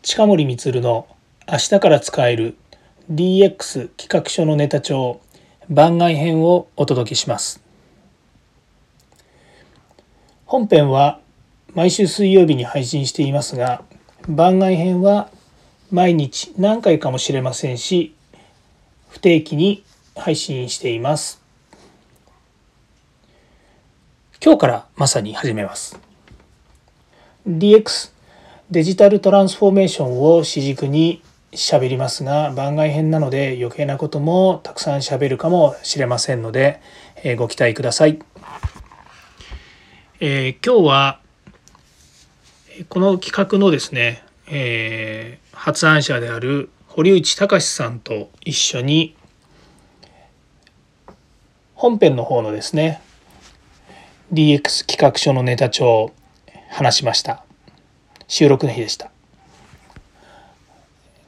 近森光の明日から使える DX 企画書のネタ帳番外編をお届けします。本編は毎週水曜日に配信していますが番外編は毎日何回かもしれませんし不定期に配信しています。今日からまさに始めます。DX デジタルトランスフォーメーションを主軸に喋りますが番外編なので余計なこともたくさん喋るかもしれませんので、え、ご期待ください、えー、今日はこの企画のですね、えー、発案者である堀内隆さんと一緒に本編の方のですね DX 企画書のネタ帳を話しました。収録の日でした。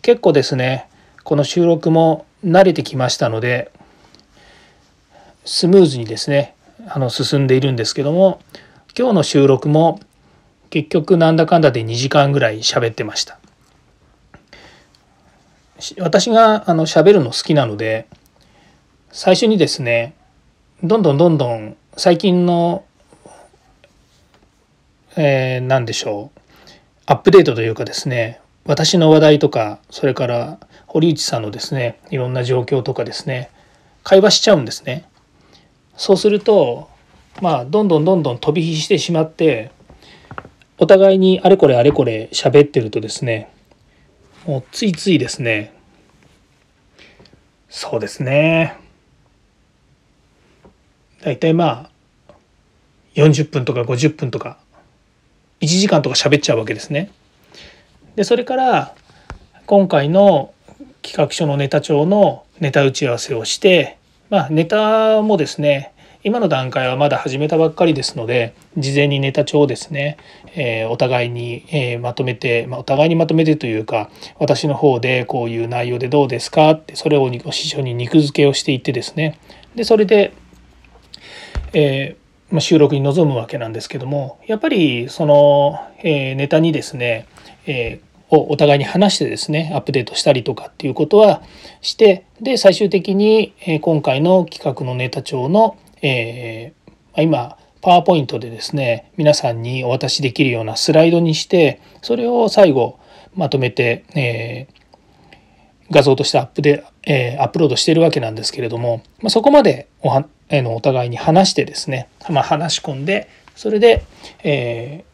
結構ですねこの収録も慣れてきましたのでスムーズにですねあの進んでいるんですけども今日の収録も結局なんだかんだで2時間ぐらい喋ってました。私があの喋るの好きなので最初にですねどんどんどんどん最近の、えー、何でしょうアップデートというかですね私の話題とかそれから堀内さんのですねいろんな状況とかですね会話しちゃうんですね。そうするとまあどんどんどんどん飛び火してしまってお互いにあれこれあれこれ喋ってるとですねもうついついですねそうですね大体まあ40分とか50分とか1時間とか喋っちゃうわけですね。でそれから今回の企画書のネタ帳のネタ打ち合わせをしてまあネタもですね今の段階はまだ始めたばっかりですので事前にネタ帳をですね、えー、お互いに、えー、まとめて、まあ、お互いにまとめてというか私の方でこういう内容でどうですかってそれを師匠に肉付けをしていってですねでそれで、えま、収録に臨むわけなんですけどもやっぱりその、え、ネタにですね、え、をお互いに話してですねアップデートしたりとかっていうことはしてで最終的に、え、今回の企画のネタ帳の、えー、今パワーポイントでですね皆さんにお渡しできるようなスライドにしてそれを最後まとめて、えー、画像としてアップで、えー、アップロードしてるわけなんですけれども、まあ、そこまでおは、え、のお互いに話してですね、まあ、話し込んでそれで、え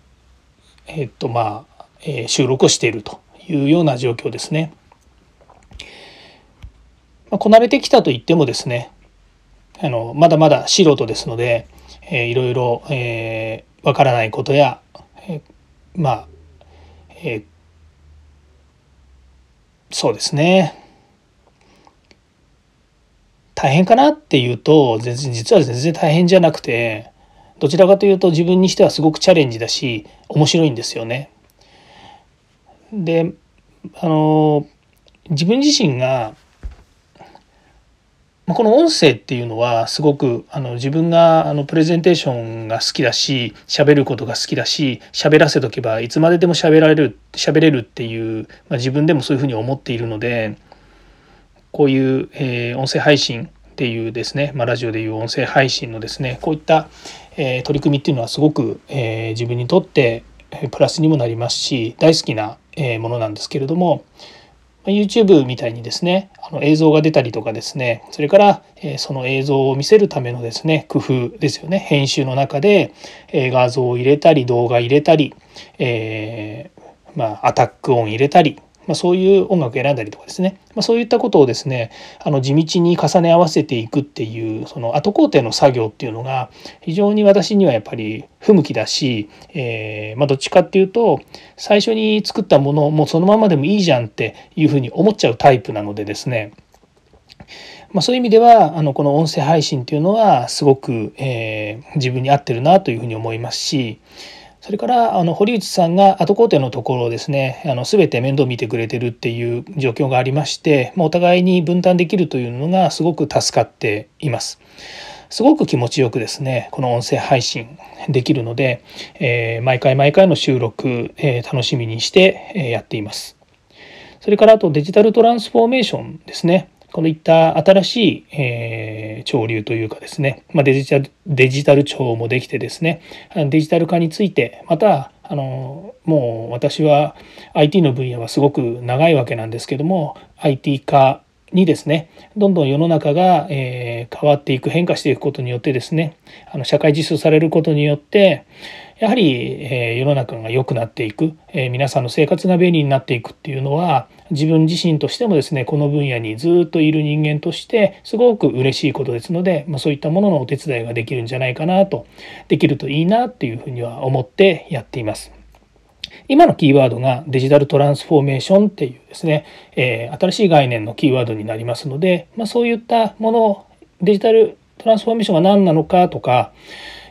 ー、えー、っとまあ、えー、収録をしているというような状況ですね。まあ、こなれてきたと言ってもですねあのまだまだ素人ですので、えー、いろいろわ、えー、からないことや、えー、まあ、えー、そうですね大変かなっていうと全然実は全然大変じゃなくてどちらかというと自分にしてはすごくチャレンジだし面白いんですよね。であの自分自身がこの音声っていうのはすごくあの自分があのプレゼンテーションが好きだし喋ることが好きだし喋らせとけばいつまででも喋られる喋れるっていう、まあ、自分でもそういうふうに思っているのでこういう、え、音声配信っていうですね、まあ、ラジオでいう音声配信のですねこういった、え、取り組みっていうのはすごく、え、自分にとってプラスにもなりますし大好きな、えものなんですけれども YouTube みたいにですねあの映像が出たりとかですねそれから、えその映像を見せるためのですね工夫ですよね。編集の中で、え画像を入れたり動画入れたり、えー、まあ、アタック音入れたりまあ、そういう音楽選んだりとかですね、まあ、そういったことをですねあの地道に重ね合わせていくっていうその後工程の作業っていうのが非常に私にはやっぱり不向きだし、えー、まあ、どっちかっていうと最初に作ったものをもうそのままでもいいじゃんっていうふうに思っちゃうタイプなのでですね。まあ、そういう意味ではあのこの音声配信っていうのはすごく、えー、自分に合ってるなというふうに思いますしそれからあの堀内さんが後工程のところをですねあの全て面倒見てくれてるっていう状況がありまして、まあ、お互いに分担できるというのがすごく助かっています。すごく気持ちよくですねこの音声配信できるので、えー、毎回毎回の収録、えー、楽しみにして、えやっています。それからあとデジタルトランスフォーメーションですね。こういった新しい、えー、潮流というかですね、まあ、デジタルデジタル庁もできてですね。デジタル化についてまたあのもう私は IT の分野はすごく長いわけなんですけども IT 化にですねどんどん世の中が、えー、変わっていく変化していくことによってですねあの社会実装されることによってやはり、え、世の中が良くなっていく、え、皆さんの生活が便利になっていくっていうのは自分自身としてもですねこの分野にずっといる人間としてすごく嬉しいことですので、まあ、そういったもののお手伝いができるんじゃないかなとできるといいなっていうふうには思ってやっています。今のキーワードがデジタルトランスフォーメーションっていうですね、えー、新しい概念のキーワードになりますので、まあ、そういったものデジタルトランスフォーメーションが何なのかとか、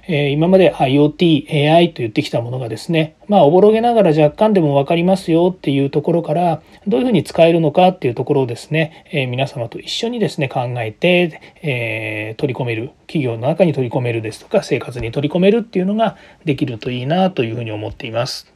え今まで IoT、AI と言ってきたものがですね、まあ、おぼろげながら若干でも分かりますよっていうところから、どういうふうに使えるのかっていうところをですね、え皆様と一緒にですね、考えて、え取り込める、企業の中に取り込めるですとか、生活に取り込めるっていうのができるといいなというふうに思っています。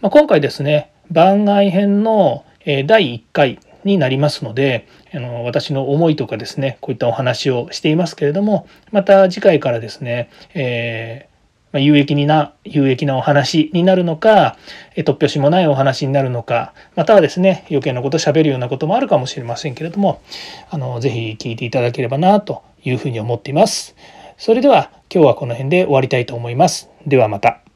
まあ、今回ですね、番外編の第1回になりますのであの私の思いとかですねこういったお話をしていますけれどもまた次回からですね、えー有益にな有益なお話になるのか突拍子もないお話になるのかまたはですね余計なこと喋るようなこともあるかもしれませんけれどもあのぜひ聞いていただければなというふうに思っています。それでは今日はこの辺で終わりたいと思います。ではまた。